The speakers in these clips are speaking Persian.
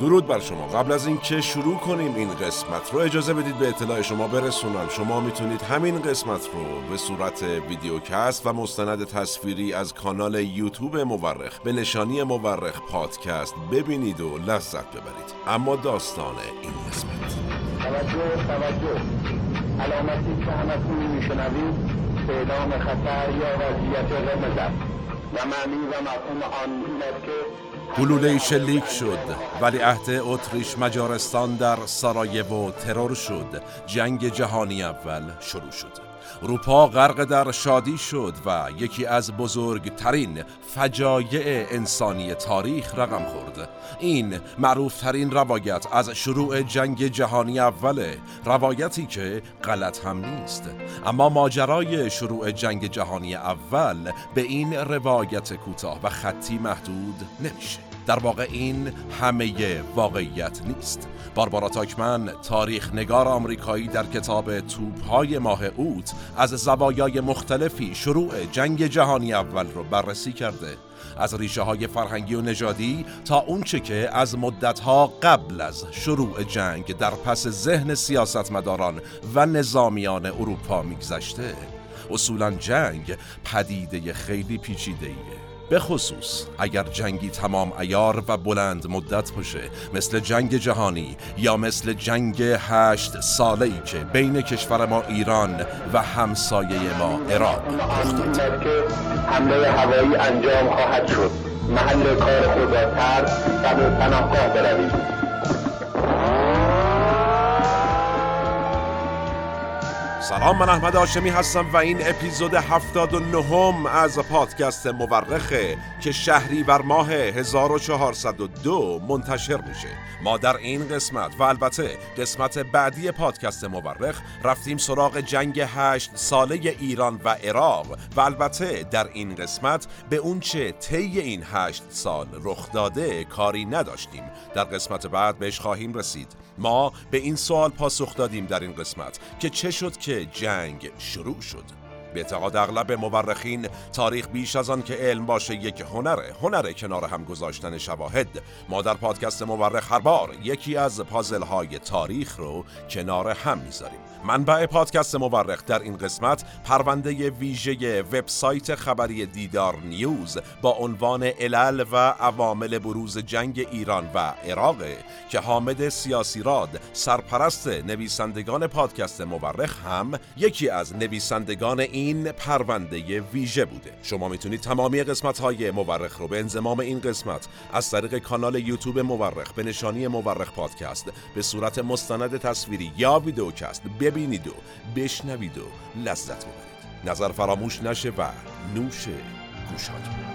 درود بر شما. قبل از اینکه شروع کنیم این قسمت رو اجازه بدید به اطلاع شما برسونم. شما می‌تونید همین قسمت رو به صورت ویدیوکست و مستند تصویری از کانال یوتیوب مورخ به نشانی مورخ پادکست ببینید و لذت ببرید. اما داستان این قسمت. توجه توجه. علامتی که همتون میشنوید اعلام خطر یا وضعیت قرمز و معنی و مفهوم آن این است که گلوله شلیک شد ولی عهد اتریش مجارستان در سارایوو ترور شد. جنگ جهانی اول شروع شد. اروپا غرق در شادی شد و یکی از بزرگترین فجایع انسانی تاریخ رقم خورد. این معروفترین روایت از شروع جنگ جهانی اوله روایتی که غلط هم نیست. اما ماجرای شروع جنگ جهانی اول به این روایت کوتاه و خطی محدود نمیشه. در واقع این همه واقعیت نیست. باربارا تاکمن تاریخ نگار آمریکایی در کتاب توپهای ماه اوت از زوایای مختلفی شروع جنگ جهانی اول رو بررسی کرده. از ریشه های فرهنگی و نژادی تا اونچه که از مدتها قبل از شروع جنگ در پس ذهن سیاستمداران و نظامیان اروپا میگذشته. اصولا جنگ پدیده خیلی پیچیده ایه به خصوص اگر جنگی تمام ایار و بلند مدت باشه مثل جنگ جهانی یا مثل جنگ هشت ساله ای که بین کشور ما ایران و همسایه ما عراق رخ که حمله هوایی انجام خواهد شد. محل کار خود را و به پناهگاه بروید سلام من احمد آشمی هستم و این اپیزود 79 از پادکست مورخه که شهری بر ماه 1402 منتشر میشه. ما در این قسمت و البته قسمت بعدی پادکست مورخ رفتیم سراغ جنگ هشت ساله ایران و عراق و البته در این قسمت به اونچه طی این هشت سال رخ داده کاری نداشتیم. در قسمت بعد بهش خواهیم رسید. ما به این سوال پاسخ دادیم در این قسمت که چه شد که جنگ شروع شد. به اعتقاد اغلب مورخین تاریخ بیش از آن که علم باشه یک هنره هنره کنار هم گذاشتن شواهد. ما در پادکست مورخ هر بار یکی از پازل های تاریخ رو کنار هم می‌ذاریم. منبع پادکست مورخ در این قسمت پرونده ویژه وبسایت خبری دیدار نیوز با عنوان علل و عوامل بروز جنگ ایران و عراق که حامد سیاسی راد سرپرست نویسندگان پادکست مورخ هم یکی از نویسندگان این پرونده ویژه بوده. شما می‌تونید تمامی قسمت های مورخ رو به انضمام این قسمت از طریق کانال یوتیوب مورخ به نشانی مورخ پادکست به صورت مستند تصویری یا ویدیوکست ببینید و بشنوید و لذت ببرید. نظر فراموش نشه و نوش گوشاتون.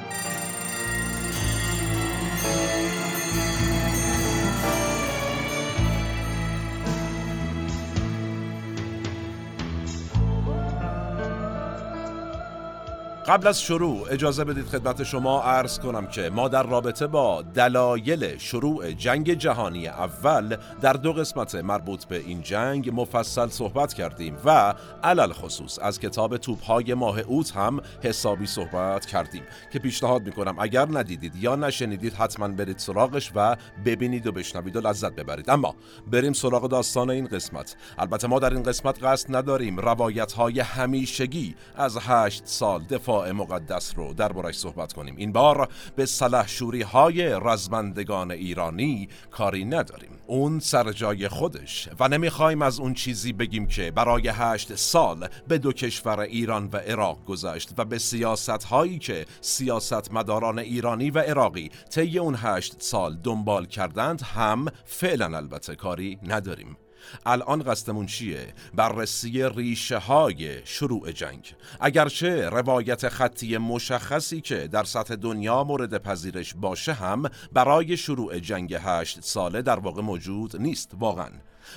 قبل از شروع اجازه بدید خدمت شما عرض کنم که ما در رابطه با دلایل شروع جنگ جهانی اول در دو قسمت مربوط به این جنگ مفصل صحبت کردیم و علل خصوص از کتاب توپهای ماه اوت هم حسابی صحبت کردیم که پیشنهاد می‌کنم اگر ندیدید یا نشنیدید حتما برید سراغش و ببینید و بشنوید و لذت ببرید. اما بریم سراغ داستان این قسمت. البته ما در این قسمت قصد نداریم روایت های همیشگی از هشت سال دفاع مقدس رو دربارش صحبت کنیم. این بار به سلحشوری های رزمندگان ایرانی کاری نداریم. اون سر جای خودش و نمی‌خوایم از اون چیزی بگیم که برای هشت سال به دو کشور ایران و عراق گذشت و به سیاست هایی که سیاست مداران ایرانی و عراقی طی اون هشت سال دنبال کردند هم فعلا البته کاری نداریم. الان قصدمون چیه؟ بررسی ریشه های شروع جنگ اگرچه روایت خطی مشخصی که در سطح دنیا مورد پذیرش باشه هم برای شروع جنگ هشت ساله در واقع موجود نیست واقعا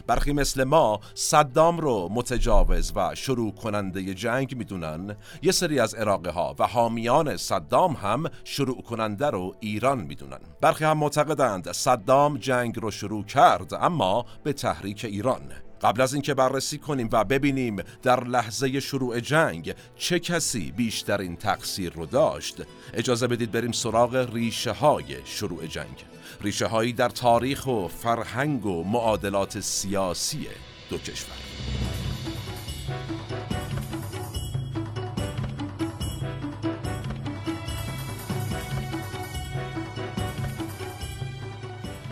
برخی مثل ما صدام رو متجاوز و شروع کننده جنگ می‌دونن. یه سری از عراقه ها و حامیان صدام هم شروع کننده رو ایران می‌دونن. برخی هم معتقدند صدام جنگ رو شروع کرد اما به تحریک ایران. قبل از اینکه بررسی کنیم و ببینیم در لحظه شروع جنگ چه کسی بیشترین تقصیر رو داشت اجازه بدید بریم سراغ ریشه های شروع جنگ. ریشه هایی در تاریخ و فرهنگ و معادلات سیاسی دو کشور.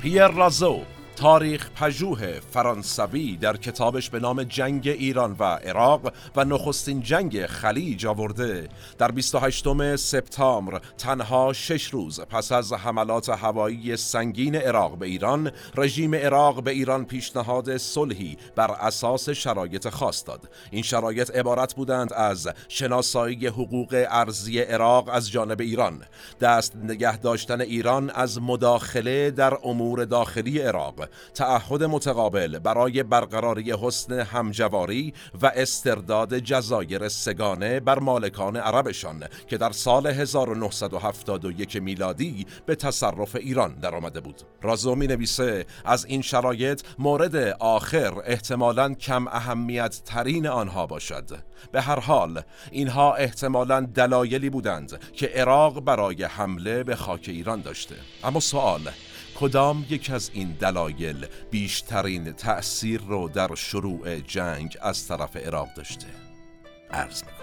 پیر رازو تاریخ پژوه فرانسوی در کتابش به نام جنگ ایران و عراق و نخستین جنگ خلیج آورده. در 28 سپتامبر تنها شش روز پس از حملات هوایی سنگین عراق به ایران رژیم عراق به ایران پیشنهاد صلحی بر اساس شرایط خاص داد. این شرایط عبارت بودند از شناسایی حقوق ارزی عراق از جانب ایران دست نگه داشتن ایران از مداخله در امور داخلی عراق تعهد متقابل برای برقراری حسن همجواری و استرداد جزایر سگانه بر مالکان عربشان که در سال 1971 میلادی به تصرف ایران درآمده بود. رازو می نویسه از این شرایط مورد آخر احتمالاً کم اهمیت ترین آنها باشد. به هر حال اینها احتمالاً دلایلی بودند که عراق برای حمله به خاک ایران داشته. اما سوال کدام یک از این دلایل بیشترین تأثیر رو در شروع جنگ از طرف عراق داشته؟ عرض می‌کنم.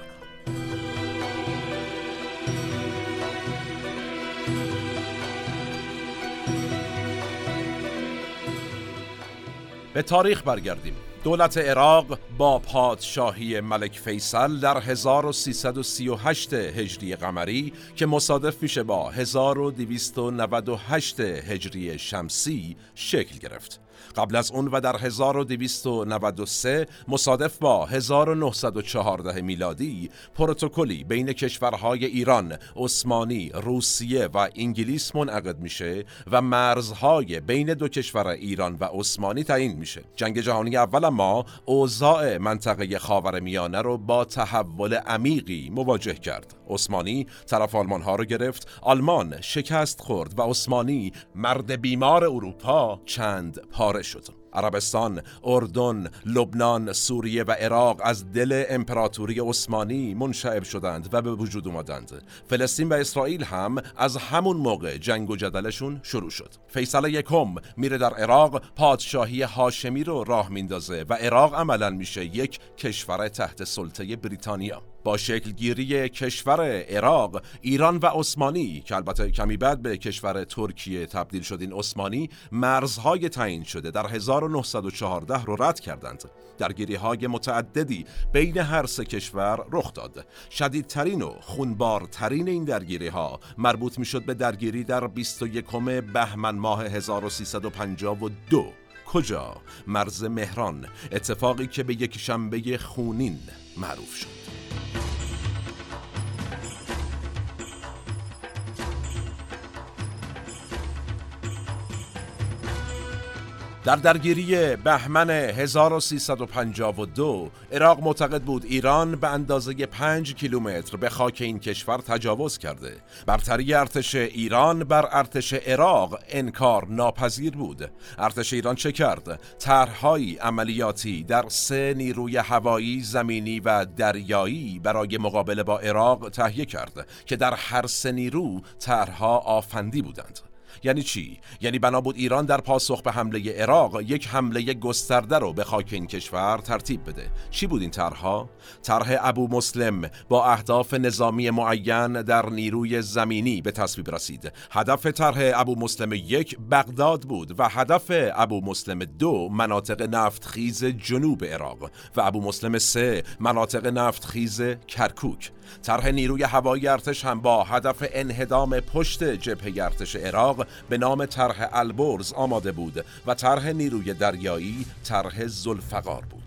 به تاریخ برگردیم. دولت عراق با پادشاهی ملک فیصل در 1338 هجری قمری که مصادف میشه با 1298 هجری شمسی شکل گرفت. قبل از اون و در 1293 مصادف با 1914 میلادی پروتکلی بین کشورهای ایران، عثمانی، روسیه و انگلیس منعقد میشه و مرزهای بین دو کشور ایران و عثمانی تعیین میشه. جنگ جهانی اول ما اوضاع منطقه خاورمیانه رو با تحول عمیقی مواجه کرد. عثمانی طرف آلمان ها رو گرفت، آلمان شکست خورد و عثمانی مرد بیمار اروپا چند پاره شد. عربستان، اردن، لبنان، سوریه و عراق از دل امپراتوری عثمانی منشعب شدند و به وجود اومدند. فلسطین و اسرائیل هم از همون موقع جنگ و جدلشون شروع شد. فیصل یکم میره در عراق پادشاهی هاشمی رو راه میندازه و عراق عملا میشه یک کشور تحت سلطه بریتانیا. با شکلگیری کشور عراق ایران و عثمانی که البته کمی بعد به کشور ترکیه تبدیل شد این عثمانی مرزهای تعیین شده در 1914 رو رد کردند. درگیری های متعددی بین هر سه کشور رخ داد. شدیدترین و خونبارترین این درگیری ها مربوط می شد به درگیری در 21 بهمن ماه 1352 کجا؟ مرز مهران. اتفاقی که به یک شنبه خونین معروف شد. در درگیری بهمن 1352 عراق معتقد بود ایران به اندازه 5 کیلومتر به خاک این کشور تجاوز کرده. برتری ارتش ایران بر ارتش عراق انکار ناپذیر بود. ارتش ایران چه کرد؟ طرحهای عملیاتی در سه نیروی هوایی، زمینی و دریایی برای مقابله با عراق تهیه کرد که در هر سه نیرو طرحها آفندی بودند. یعنی چی؟ یعنی بنا بود ایران در پاسخ به حمله عراق یک حمله گسترده رو به خاک این کشور ترتیب بده. چی بود این طرحها؟ طرح ابو مسلم با اهداف نظامی معین در نیروی زمینی به تصویب رسید. هدف طرح ابو مسلم یک بغداد بود و هدف ابو مسلم دو مناطق نفتخیز جنوب عراق و ابو مسلم سه مناطق نفتخیز کرکوک. طرح نیروی هوایی ارتش هم با هدف انهدام پشت جبهه ارتش عراق به نام طرح البرز آماده بود و طرح نیروی دریایی طرح زلفقار بود.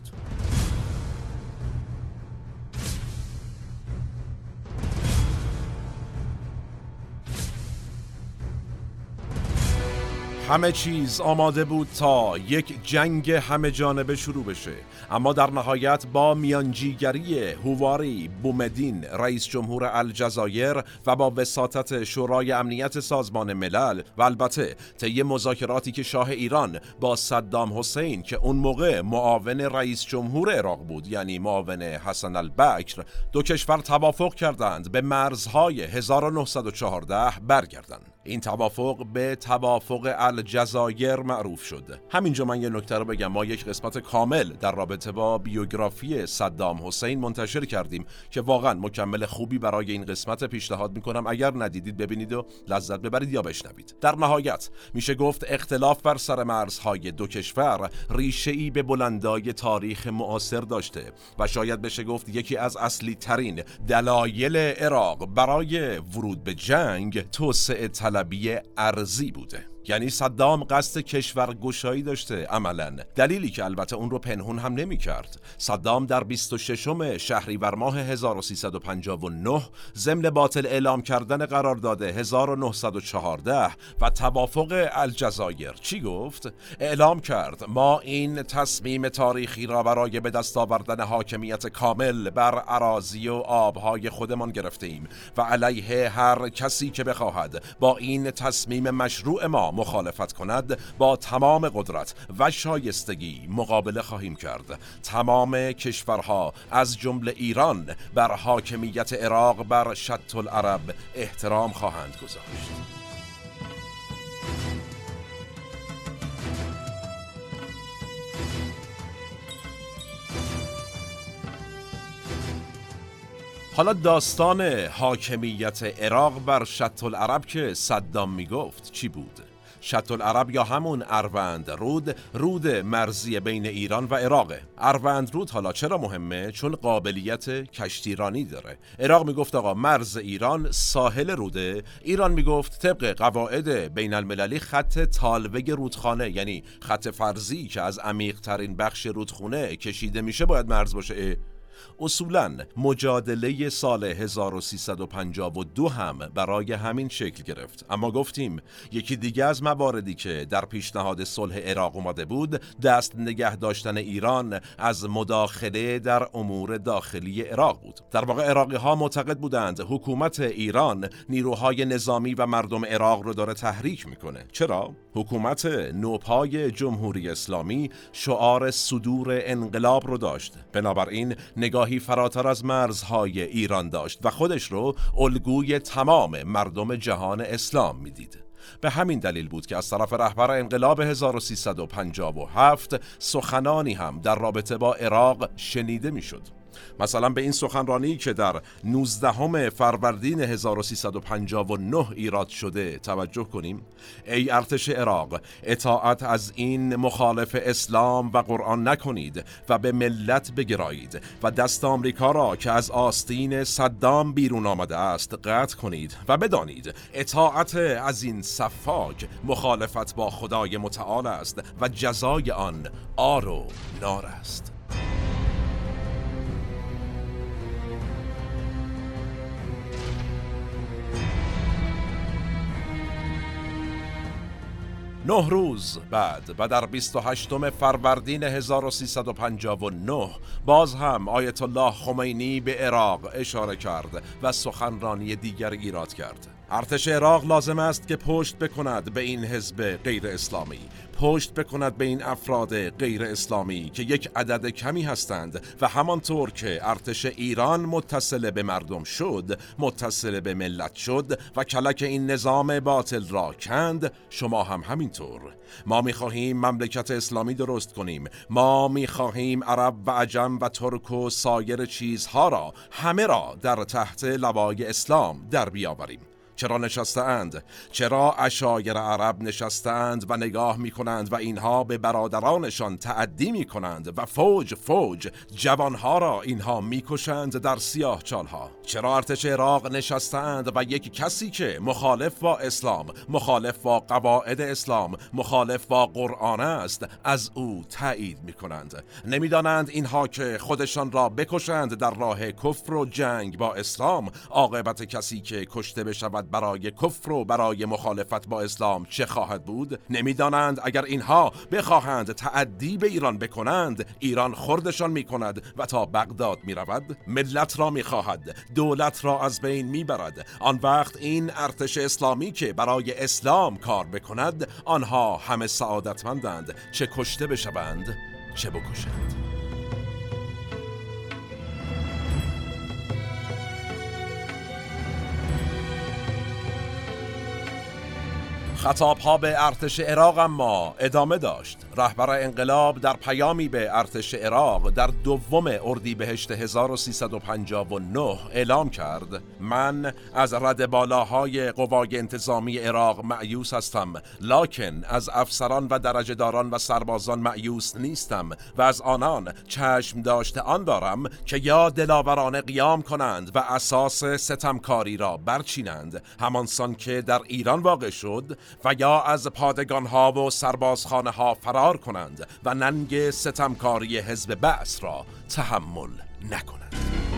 همه چیز آماده بود تا یک جنگ همه جانبه شروع بشه. اما در نهایت با میانجیگری هواری بومدین رئیس جمهور الجزایر و با وساطت شورای امنیت سازمان ملل و البته طی مذاکراتی که شاه ایران با صدام حسین که اون موقع معاون رئیس جمهور عراق بود یعنی معاون حسن البکر دو کشور توافق کردند به مرزهای 1914 برگردند. این توافق به توافق الجزایر معروف شد. همینجا من یه نکته رو بگم. ما یک قسمت کامل در رابطه با بیوگرافی صدام حسین منتشر کردیم که واقعا مکمل خوبی برای این قسمت پیشنهاد می‌کنم. اگر ندیدید ببینید و لذت ببرید یا بشنوید. در نهایت میشه گفت اختلاف بر سر مرزهای دو کشور ریشه ای به بلندای تاریخ معاصر داشته و شاید بشه گفت یکی از اصلی ترین دلایل عراق برای ورود به جنگ توسعه طلبی ارزی بوده. یعنی صدام قصد کشور گشایی داشته عملا. دلیلی که البته اون رو پنهون هم نمی کرد صدام در 26 شهریور ماه 1359 ضمن باطل اعلام کردن قرارداد 1914 و توافق الجزایر. چی گفت؟ اعلام کرد ما این تصمیم تاریخی را برای به دست آوردن حاکمیت کامل بر اراضی و آبهای خودمان گرفته ایم و علیه هر کسی که بخواهد با این تصمیم مشروع ما مخالفت کند با تمام قدرت و شایستگی مقابله خواهیم کرد تمام کشورها از جمله ایران بر حاکمیت عراق بر شط العرب احترام خواهند گذاشت حالا داستان حاکمیت عراق بر شط العرب که صدام می‌گفت چی بود؟ شط العرب یا همون اروند رود رود مرزی بین ایران و عراق. اروند رود حالا چرا مهمه؟ چون قابلیت کشتیرانی داره. عراق می‌گفت آقا مرز ایران ساحل روده. ایران می‌گفت طبق قواعد بین المللی خط تالوگ رودخانه یعنی خط فرضی که از عمیق ترین بخش رودخونه کشیده میشه باید مرز باشه. اصولا مجادله سال 1352 هم برای همین شکل گرفت. اما گفتیم یکی دیگه از مواردی که در پیشنهاد صلح عراق اومده بود دست نگه داشتن ایران از مداخله در امور داخلی عراق بود. در واقع عراقی ها معتقد بودند حکومت ایران نیروهای نظامی و مردم عراق رو داره تحریک می‌کنه. چرا؟ حکومت نوپای جمهوری اسلامی شعار صدور انقلاب رو داشت. بنابراین نگاهی فراتر از مرزهای ایران داشت و خودش رو الگوی تمام مردم جهان اسلام می‌دید. به همین دلیل بود که از طرف رهبر انقلاب 1357 سخنانی هم در رابطه با عراق شنیده می‌شد. مثلا به این سخنرانی که در 19 فروردین 1359 ایراد شده توجه کنیم. ای ارتش عراق اطاعت از این مخالف اسلام و قرآن نکنید و به ملت بگرایید و دست آمریکا را که از آستین صدام بیرون آمده است قطع کنید و بدانید اطاعت از این صفاک مخالفت با خدای متعال است و جزای آن آر و نار است. نه روز بعد و در 28 فروردین 1359 باز هم آیت الله خمینی به عراق اشاره کرد و سخنرانی دیگر ایراد کرد. ارتش عراق لازم است که پشت بکند به این حزب غیر اسلامی. پشت بکند به این افراد غیر اسلامی که یک عدد کمی هستند و همانطور که ارتش ایران متصل به مردم شد متصل به ملت شد و کلک این نظام باطل را کند شما هم همینطور. ما می‌خواهیم مملکت اسلامی درست کنیم. ما می‌خواهیم عرب و عجم و ترک و سایر چیزها را همه را در تحت لوای اسلام در بیاوریم. چرا نشستند؟ چرا اشایر عرب نشستند و نگاه می کنند و اینها به برادرانشان تعدی می کنند و فوج فوج جوانها را اینها می‌کشند در سیاه چالها چرا ارتش عراق نشستند و یک کسی که مخالف با اسلام مخالف با قواعد اسلام مخالف با قرآن است از او تایید می کنند نمی‌دانند اینها که خودشان را بکشند در راه کفر و جنگ با اسلام عاقبت کسی که کشته بشود برای کفر و برای مخالفت با اسلام چه خواهد بود؟ نمی‌دانند. اگر اینها بخواهند تعدی به ایران بکنند ایران خردشان می کند و تا بغداد می رود ملت را می خواهد دولت را از بین می برد آن وقت این ارتش اسلامی که برای اسلام کار بکند آنها همه سعادتمندند. چه کشته بشوند چه بکشند. خطاب ها به ارتش عراق اما ادامه داشت. رهبر انقلاب در پیامی به ارتش عراق در دوم اردیبهشت 1359 اعلام کرد. من از رد بالاهای قوای انتظامی عراق معیوس هستم لکن از افسران و درجه داران و سربازان معیوس نیستم و از آنان چشم داشته آن دارم که یا دلاورانه قیام کنند و اساس ستمکاری را برچینند. همانسان که در ایران واقع شد و یا از پادگان ها و سربازخانه ها فرار کنند و ننگ ستمکاری حزب بعث را تحمل نکنند.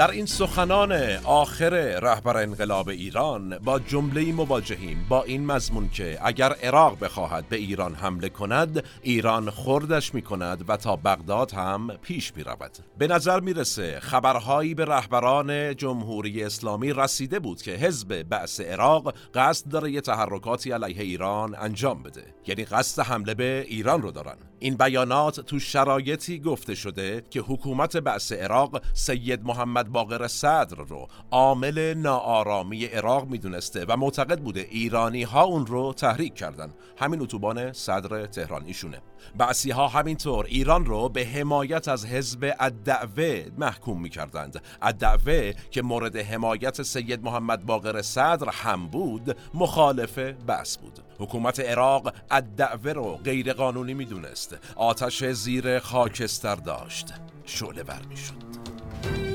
در این سخنان آخر رهبر انقلاب ایران با جمله مواجهیم با این مضمون که اگر عراق بخواهد به ایران حمله کند ایران خردش می کند و تا بغداد هم پیش می رود به نظر می رسه خبرهایی به رهبران جمهوری اسلامی رسیده بود که حزب بعث عراق قصد داره یه تحرکاتی علیه ایران انجام بده. یعنی قصد حمله به ایران رو دارن. این بیانات تو شرایطی گفته شده که حکومت بعث عراق سید محمد باقر صدر رو عامل ناآرامی عراق می‌دونسته و معتقد بوده ایرانی ها اون رو تحریک کردن. همین اتوبان صدر تهران ایشونه. بعثی ها همینطور ایران رو به حمایت از حزب الدعوه محکوم می‌کردند. الدعوه که مورد حمایت سید محمد باقر صدر هم بود مخالف بعث بود. حکومت عراق الدعوه رو غیر قانونی می‌دونست. آتش زیر خاکستر داشت. شعله ور می‌شد.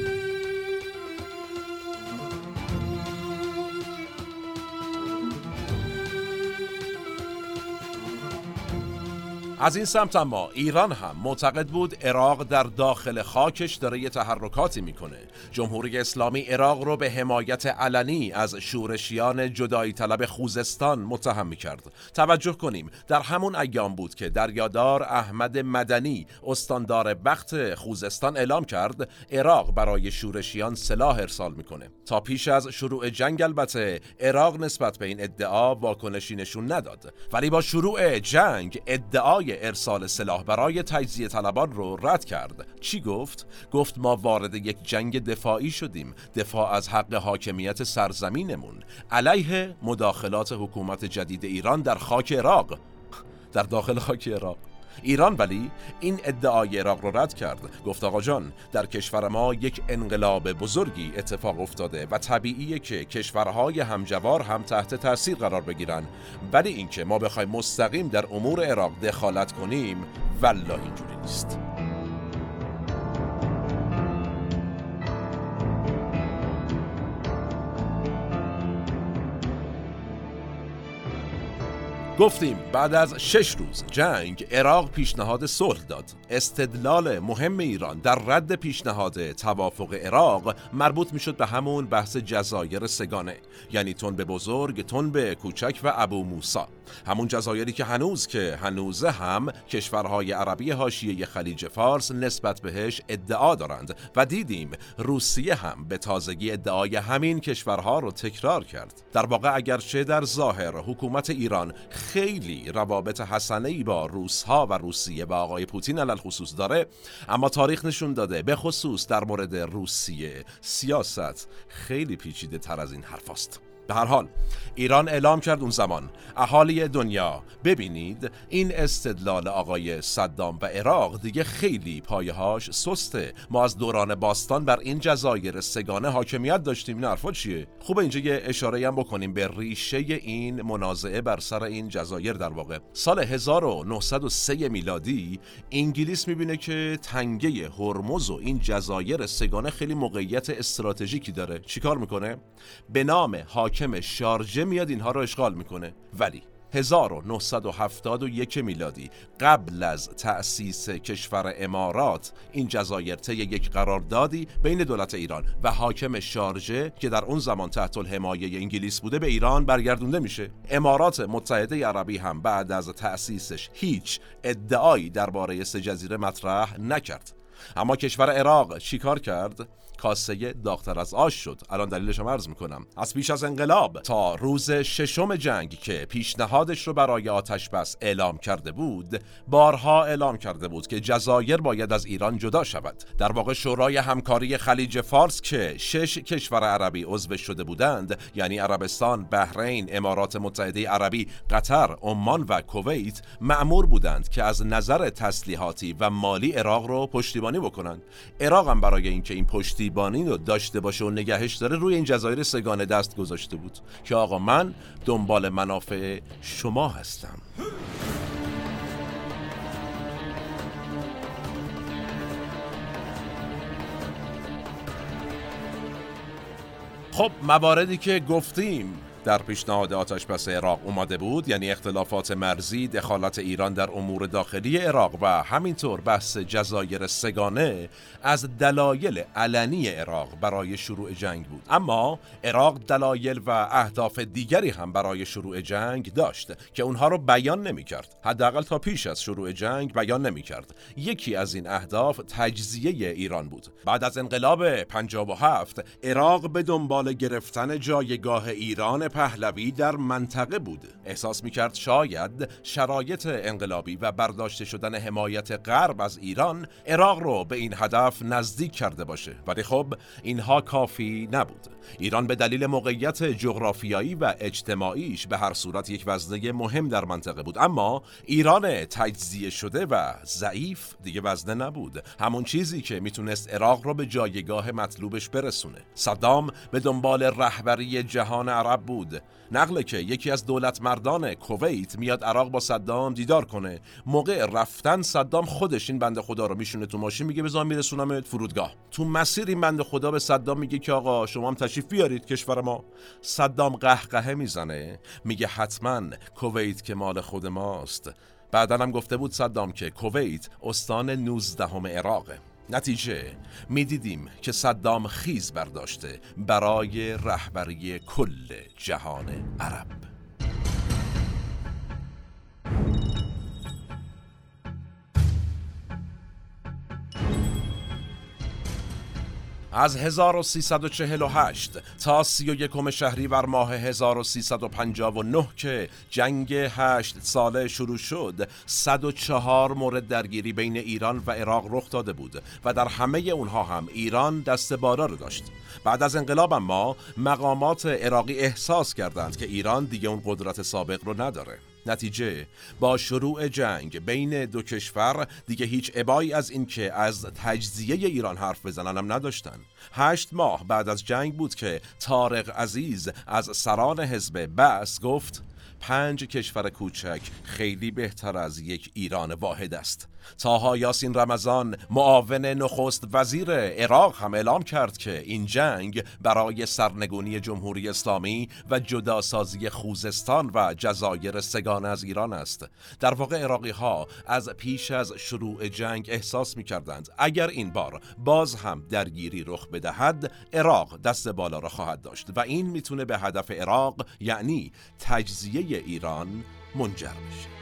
از این سمت اما ایران هم معتقد بود عراق در داخل خاکش داره یه تحرکاتی می‌کنه. جمهوری اسلامی عراق رو به حمایت علنی از شورشیان جدایی طلب خوزستان متهم می‌کرد. توجه کنیم در همون ایام بود که دریادار احمد مدنی استاندار بخت خوزستان اعلام کرد عراق برای شورشیان سلاح ارسال می‌کنه. تا پیش از شروع جنگ البته عراق نسبت به این ادعا واکنشی نشون نداد. ولی با شروع جنگ ادعای ارسال سلاح برای تجزیه طلبان رو رد کرد. چی گفت؟ گفت ما وارد یک جنگ دفاعی شدیم. دفاع از حق حاکمیت سرزمینمون. علیه مداخلات حکومت جدید ایران در خاک عراق. در داخل خاک عراق. ایران ولی این ادعای عراق رو رد کرد. گفت آقا جان در کشور ما یک انقلاب بزرگی اتفاق افتاده و طبیعیه که کشورهای همجوار هم تحت تاثیر قرار بگیرن. ولی اینکه ما بخوایم مستقیم در امور عراق دخالت کنیم والله اینجوری نیست. گفتیم بعد از شش روز جنگ عراق پیشنهاد صلح داد. استدلال مهم ایران در رد پیشنهاد توافق عراق مربوط می‌شد به همون بحث جزایر سگانه یعنی تون به بزرگ تون به کوچک و ابو موسا. همون جزایری که هنوز که هنوزه هم کشورهای عربی حاشیه خلیج فارس نسبت بهش ادعا دارند و دیدیم روسیه هم به تازگی ادعای همین کشورها رو تکرار کرد. در واقع اگرچه در ظاهر حکومت ایران خیلی روابط حسنه ای با روس ها و روسیه و آقای پوتین علل خصوص داره اما تاریخ نشون داده به خصوص در مورد روسیه سیاست خیلی پیچیده تر از این حرف است. به هر حال ایران اعلام کرد اون زمان اهالی دنیا ببینید این استدلال آقای صدام و عراق دیگه خیلی پایهاش سسته. ما از دوران باستان بر این جزایر سگانه حاکمیت داشتیم. این حرفا چیه؟ خوب اینجا یه اشاره هم بکنیم به ریشه این منازعه بر سر این جزایر در واقع. سال 1903 میلادی انگلیس می‌بینه که تنگه هرمز و این جزایر سگانه خیلی موقعیت استراتژیکی داره. چیکار می‌کنه؟ به نام حاکم شارجه میاد اینها رو اشغال می‌کنه. ولی 1971 میلادی قبل از تأسیس کشور امارات این جزایر طی یک قراردادی بین دولت ایران و حاکم شارجه که در اون زمان تحت الحمایه انگلیس بوده به ایران برگردونده میشه. امارات متحده عربی هم بعد از تأسیسش هیچ ادعایی درباره سه جزیره مطرح نکرد. اما کشور عراق چیکار کرد؟ کاسه داغتر از آش شد. الان دلیلش هم عرض می‌کنم. از پیش از انقلاب تا روز ششم جنگ که پیشنهادش رو برای آتش بس اعلام کرده بود بارها اعلام کرده بود که جزایر باید از ایران جدا شود. در واقع شورای همکاری خلیج فارس که شش کشور عربی عضو شده بودند یعنی عربستان، بحرین، امارات متحده عربی، قطر، عمان و کویت معمور بودند که از نظر تسلیحاتی و مالی عراق رو پشتیبانی بکنند عراق هم برای اینکه این پشتی پشتیبانی رو داشته باشه و نگهش داره روی این جزایر سگانه دست گذاشته بود که آقا من دنبال منافع شما هستم. خب مواردی که گفتیم در پیشنهاد آتش بس عراق اومده بود یعنی اختلافات مرزی دخالت ایران در امور داخلی عراق و همینطور بحث جزایر سگانه از دلایل علنی عراق برای شروع جنگ بود. اما عراق دلایل و اهداف دیگری هم برای شروع جنگ داشت که اونها رو بیان نمی کرد حداقل تا پیش از شروع جنگ بیان نمی کرد یکی از این اهداف تجزیه ایران بود. بعد از انقلاب 57 عراق به دنبال گرفتن جایگاه ایران پهلوی در منطقه بود. احساس می کرد شاید شرایط انقلابی و برداشته شدن حمایت غرب از ایران عراق رو به این هدف نزدیک کرده باشه. ولی خب اینها کافی نبود. ایران به دلیل موقعیت جغرافیایی و اجتماعیش به هر صورت یک وزنه مهم در منطقه بود. اما ایران تجزیه شده و ضعیف دیگه وزنه نبود. همون چیزی که می‌تونست عراق رو به جایگاه مطلوبش برسونه. صدام به دنبال رهبری جهان عرب بود. بود. نقله که یکی از دولت مردان کویت میاد عراق با صدام دیدار کنه. موقع رفتن صدام خودش این بنده خدا رو میشونه تو ماشین میگه بزن میرسونم فرودگاه. تو مسیر این بنده خدا به صدام میگه که آقا شما هم تشریف بیارید کشور ما. صدام قهقهه می‌زنه. میگه حتما کویت که مال خود ماست. بعدا هم گفته بود صدام که کویت استان 19 عراقه. نتیجه می‌دیدیم که صدام خیز برداشته برای رهبری کل جهان عرب. از 1348 تا 31 شهریور ماه 1359 که جنگ هشت ساله شروع شد 104 مورد درگیری بین ایران و عراق رخ داده بود و در همه اونها هم ایران دست بالا رو داشت. بعد از انقلاب اما مقامات عراقی احساس کردند که ایران دیگه اون قدرت سابق رو نداره. نتیجه. با شروع جنگ بین دو کشور دیگه هیچ عبایی از اینکه از تجزیه ایران حرف بزنن هم نداشتن. هشت ماه بعد از جنگ بود که طارق عزیز از سران حزب بس گفت پنج کشور کوچک خیلی بهتر از یک ایران واحد است. تاها یاسین رمضان معاون نخست وزیر عراق هم اعلام کرد که این جنگ برای سرنگونی جمهوری اسلامی و جداسازی خوزستان و جزایر سگان از ایران است. در واقع عراقی ها از پیش از شروع جنگ احساس می کردند اگر این بار باز هم درگیری رخ بدهد عراق دست بالا را خواهد داشت و این می‌تونه به هدف عراق یعنی تجزیه ایران منجر بشه.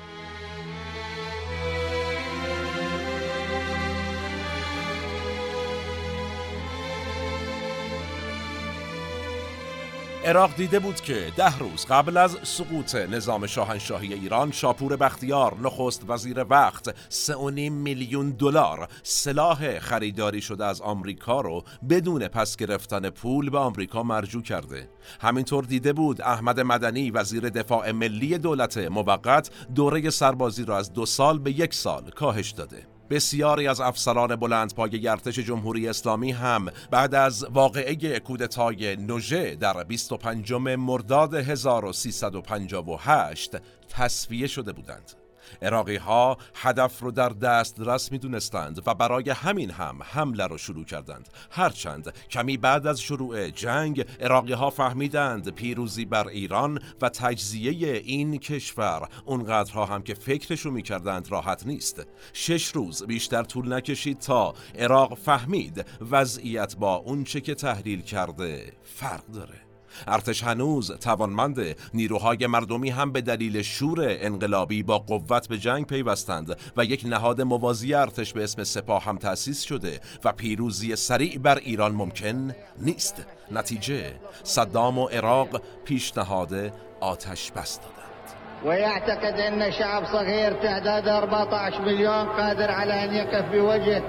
عراق دیده بود که ده روز قبل از سقوط نظام شاهنشاهی ایران شاپور بختیار نخست وزیر وقت 3.5 میلیون دلار سلاح خریداری شده از آمریکا رو بدون پس گرفتن پول به آمریکا مرجو کرده. همینطور دیده بود احمد مدنی وزیر دفاع ملی دولت موقت دوره سربازی را از دو سال به یک سال کاهش داده. بسیاری از افسران بلند پای ارتش جمهوری اسلامی هم بعد از واقعه کودتای نوژه در 25 مرداد 1358 تصفیه شده بودند. عراقی ها هدف رو در دسترس می دونستند و برای همین هم حمله رو شروع کردند. هرچند کمی بعد از شروع جنگ عراقی ها فهمیدند پیروزی بر ایران و تجزیه این کشور اونقدرها هم که فکرشو می کردند راحت نیست. شش روز بیشتر طول نکشید تا عراق فهمید وضعیت با اونچه که تحلیل کرده فرق داره. ارتش هنوز توانمند نیروهای مردمی هم به دلیل شور انقلابی با قوت به جنگ پیوستند و یک نهاد موازی ارتش به اسم سپاه هم تأسیس شده و پیروزی سریع بر ایران ممکن نیست. نتیجه صدام و عراق پیشنهاد آتش بس دادند. ويعتقد ان شعب صغير تعداد 14 مليون قادر على ان يقف بوجه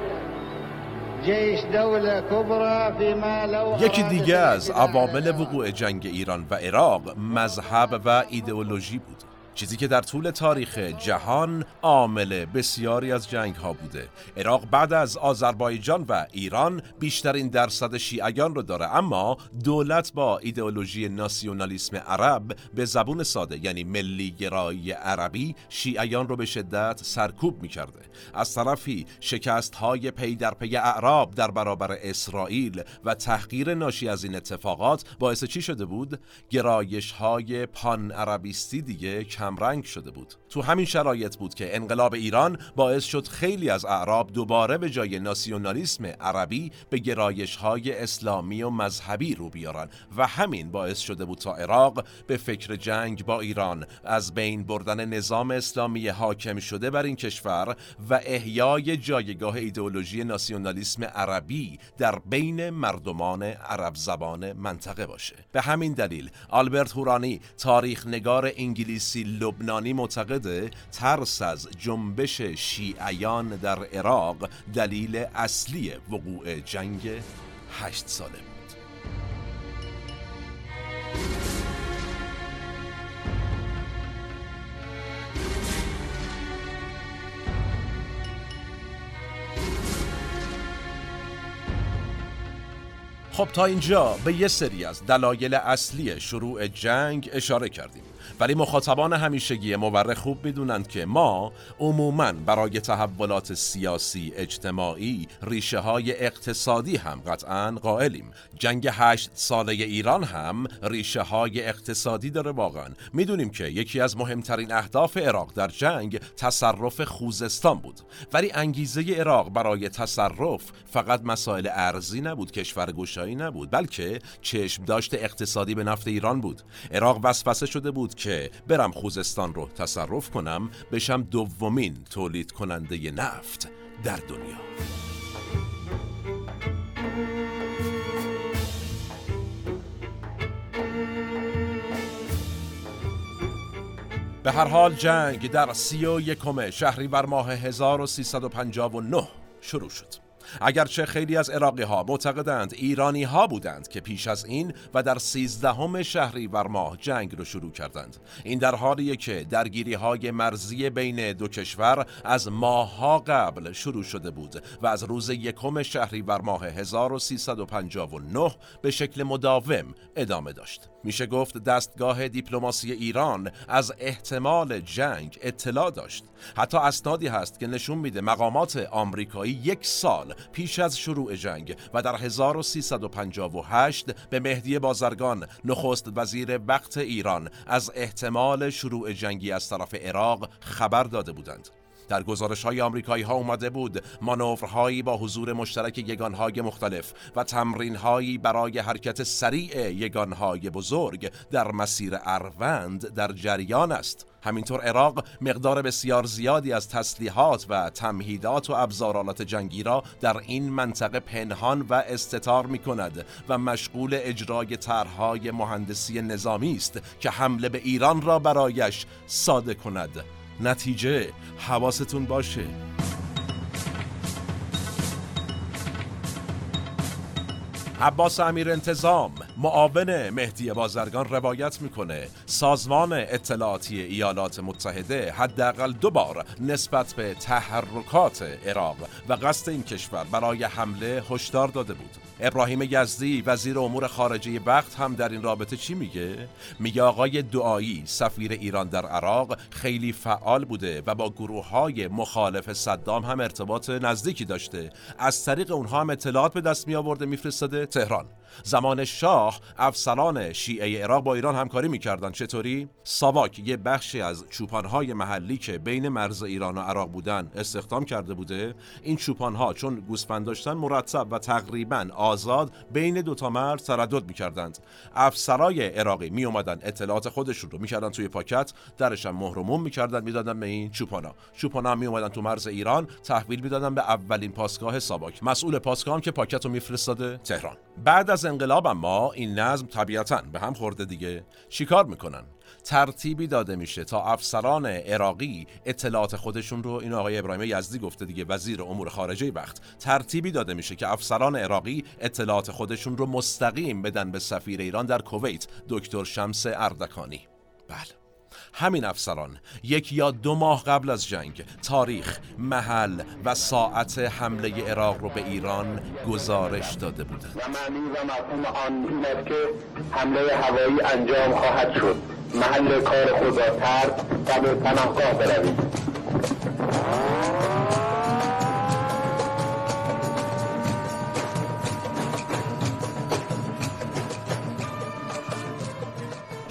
یکی دیگه از عوامل وقوع جنگ ایران و عراق مذهب و ایدئولوژی بود. چیزی که در طول تاریخ جهان عامل بسیاری از جنگ ها بوده عراق بعد از آذربایجان و ایران بیشترین درصد شیعیان رو داره اما دولت با ایدئولوژی ناسیونالیسم عرب به زبون ساده یعنی ملی گرایی عربی شیعیان رو به شدت سرکوب می کرده از طرفی شکست های پی در پی اعراب در برابر اسرائیل و تحقیر ناشی از این اتفاقات باعث چی شده بود؟ گرایش های پان عربیستی دیگه رنگ شده بود. تو همین شرایط بود که انقلاب ایران باعث شد خیلی از اعراب دوباره به جای ناسیونالیسم عربی به گرایش های اسلامی و مذهبی رو بیارن و همین باعث شده بود تا عراق به فکر جنگ با ایران از بین بردن نظام اسلامی حاکم شده بر این کشور و احیای جایگاه ایدئولوژی ناسیونالیسم عربی در بین مردمان عرب زبان منطقه باشه. به همین دلیل آلبرت هورانی تاریخ نگار انگلیسی لبنانی معتقده ترس از جنبش شیعیان در عراق دلیل اصلی وقوع جنگ هشت ساله بود. خب تا اینجا به یه سری از دلایل اصلی شروع جنگ اشاره کردیم. ولی مخاطبان همیشگی مورخ خوب می‌دونند که ما عموما برای تحولات سیاسی اجتماعی ریشه های اقتصادی هم قطعا قائلیم. جنگ هشت ساله ایران هم ریشه های اقتصادی داره واقعا. می‌دونیم که یکی از مهمترین اهداف عراق در جنگ تصرف خوزستان بود. ولی انگیزه عراق برای تصرف فقط مسائل ارزی نبود کشور گشایی نبود بلکه چشم داشت اقتصادی به نفت ایران بود. عراق وسوسه شده بود که برم خوزستان رو تصرف کنم بشم دومین تولید کننده نفت در دنیا. به هر حال جنگ در سی و یکم شهریور ماه 1359 شروع شد. اگرچه خیلی از عراقی ها معتقدند ایرانی ها بودند که پیش از این و در سیزدهم شهری ور ماه جنگ رو شروع کردند. این در حالیه که درگیری های مرزی بین دو کشور از ماهها قبل شروع شده بود و از روز یکم شهری ور ماه 1359 به شکل مداوم ادامه داشت. میشه گفت دستگاه دیپلماسی ایران از احتمال جنگ اطلاع داشت. حتی اسنادی هست که نشون میده مقامات آمریکایی یک سال پیش از شروع جنگ و در 1358 به مهدی بازرگان نخست وزیر وقت ایران از احتمال شروع جنگی از طرف عراق خبر داده بودند. در گزارش های آمریکایی ها اومده بود مانورهایی با حضور مشترک یگانهای مختلف و تمرین هایی برای حرکت سریع یگانهای بزرگ در مسیر اروند در جریان است. همینطور عراق مقدار بسیار زیادی از تسلیحات و تمهیدات و ابزارالات جنگی را در این منطقه پنهان و استتار می کند و مشغول اجرای طرحهای مهندسی نظامی است که حمله به ایران را برایش ساده کند. نتیجه حواستون باشه. عباس امیر انتظام معاون مهدی بازرگان روایت می‌کنه. سازمان اطلاعاتی ایالات متحده حداقل دو بار نسبت به تحرکات عراق و قصد این کشور برای حمله هشدار داده بود. ابراهیم یزدی وزیر امور خارجه وقت هم در این رابطه چی میگه؟ میگه آقای دعایی سفیر ایران در عراق خیلی فعال بوده و با گروه های مخالف صدام هم ارتباط نزدیکی داشته. از طریق اونها هم اطلاعات به دست می آورده میفرستاده تهران. زمان شاه افسران شیعه عراق با ایران همکاری می‌کردن چطوری؟ ساواک یه بخشی از چوپانهای محلی که بین مرز ایران و عراق بودن استخدام کرده بوده. این چوپانها چون گوسفند داشتن مرتب و تقریبا آزاد بین دوتا مرز تردد می‌کردند. افسرای عراقی می اومدن اطلاعات خودشون رو می‌کردن توی پاکت درش هم مهرموم می‌کردن می‌دادن به این چوپانا. چوپانا می اومدن تو مرز ایران تحویل می‌دادن به اولین پاسگاه ساواک. مسئول پاسگاه هم که پاکت رو میفرستاده تهران. بعد از انقلاب ما این نظم طبیعتا به هم خورده دیگه. چیکار می‌کنن؟ ترتیبی داده میشه تا افسران عراقی اطلاعات خودشون رو این آقای ابراهیم یزدی گفته دیگه وزیر امور خارجه وقت. ترتیبی داده میشه که افسران عراقی اطلاعات خودشون رو مستقیم بدن به سفیر ایران در کویت دکتر شمس اردکانی. بله. همین افسران یک یا دو ماه قبل از جنگ تاریخ، محل و ساعت حمله عراق رو به ایران گزارش داده بودند. و معنی و مفهوم آن این است که حمله هوایی انجام خواهد شد محل کار خود را ترک و به پناهگاه بروید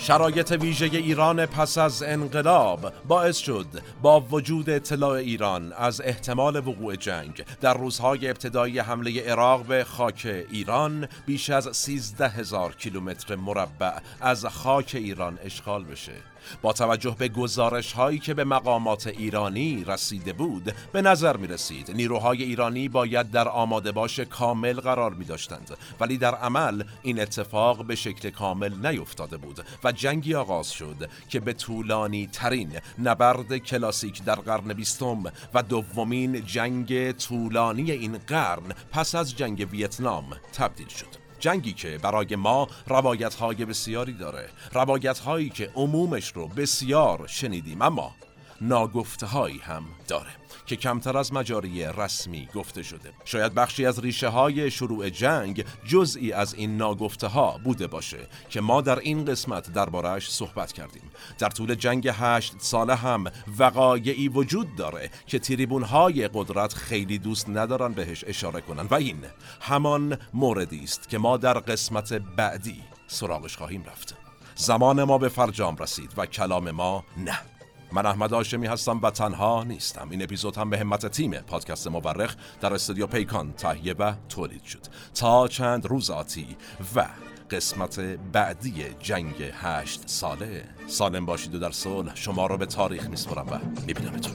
شرایط ویژه ایران پس از انقلاب باعث شد با وجود اطلاع ایران از احتمال وقوع جنگ در روزهای ابتدایی حمله عراق به خاک ایران بیش از 13 هزار کیلومتر مربع از خاک ایران اشغال بشه. با توجه به گزارش هایی که به مقامات ایرانی رسیده بود به نظر می رسید نیروهای ایرانی باید در آماده باش کامل قرار می داشتند ولی در عمل این اتفاق به شکل کامل نیفتاده بود و جنگی آغاز شد که به طولانی ترین نبرد کلاسیک در قرن بیستم و دومین جنگ طولانی این قرن پس از جنگ ویتنام تبدیل شد. جنگی که برای ما روایت های بسیاری داره. روایت هایی که عمومش رو بسیار شنیدیم اما ناگفته هایی هم داره که کمتر از مجاری رسمی گفته شده. شاید بخشی از ریشه های شروع جنگ جزئی از این ناگفته ها بوده باشه که ما در این قسمت دربارهش صحبت کردیم. در طول جنگ هشت ساله هم وقایعی وجود داره که تریبون های قدرت خیلی دوست ندارن بهش اشاره کنن. و این همان موردی است که ما در قسمت بعدی سراغش خواهیم رفت. زمان ما به فرجام رسید و کلام ما نه. من احمد آشمی هستم و تنها نیستم. این اپیزود هم به همت تیم پادکست مورخ در استودیو پیکان تهیه و تولید شد. تا چند روز آتی و قسمت بعدی جنگ هشت ساله. سالم باشید و در صلح. شما رو به تاریخ میسپرم و میبینمتون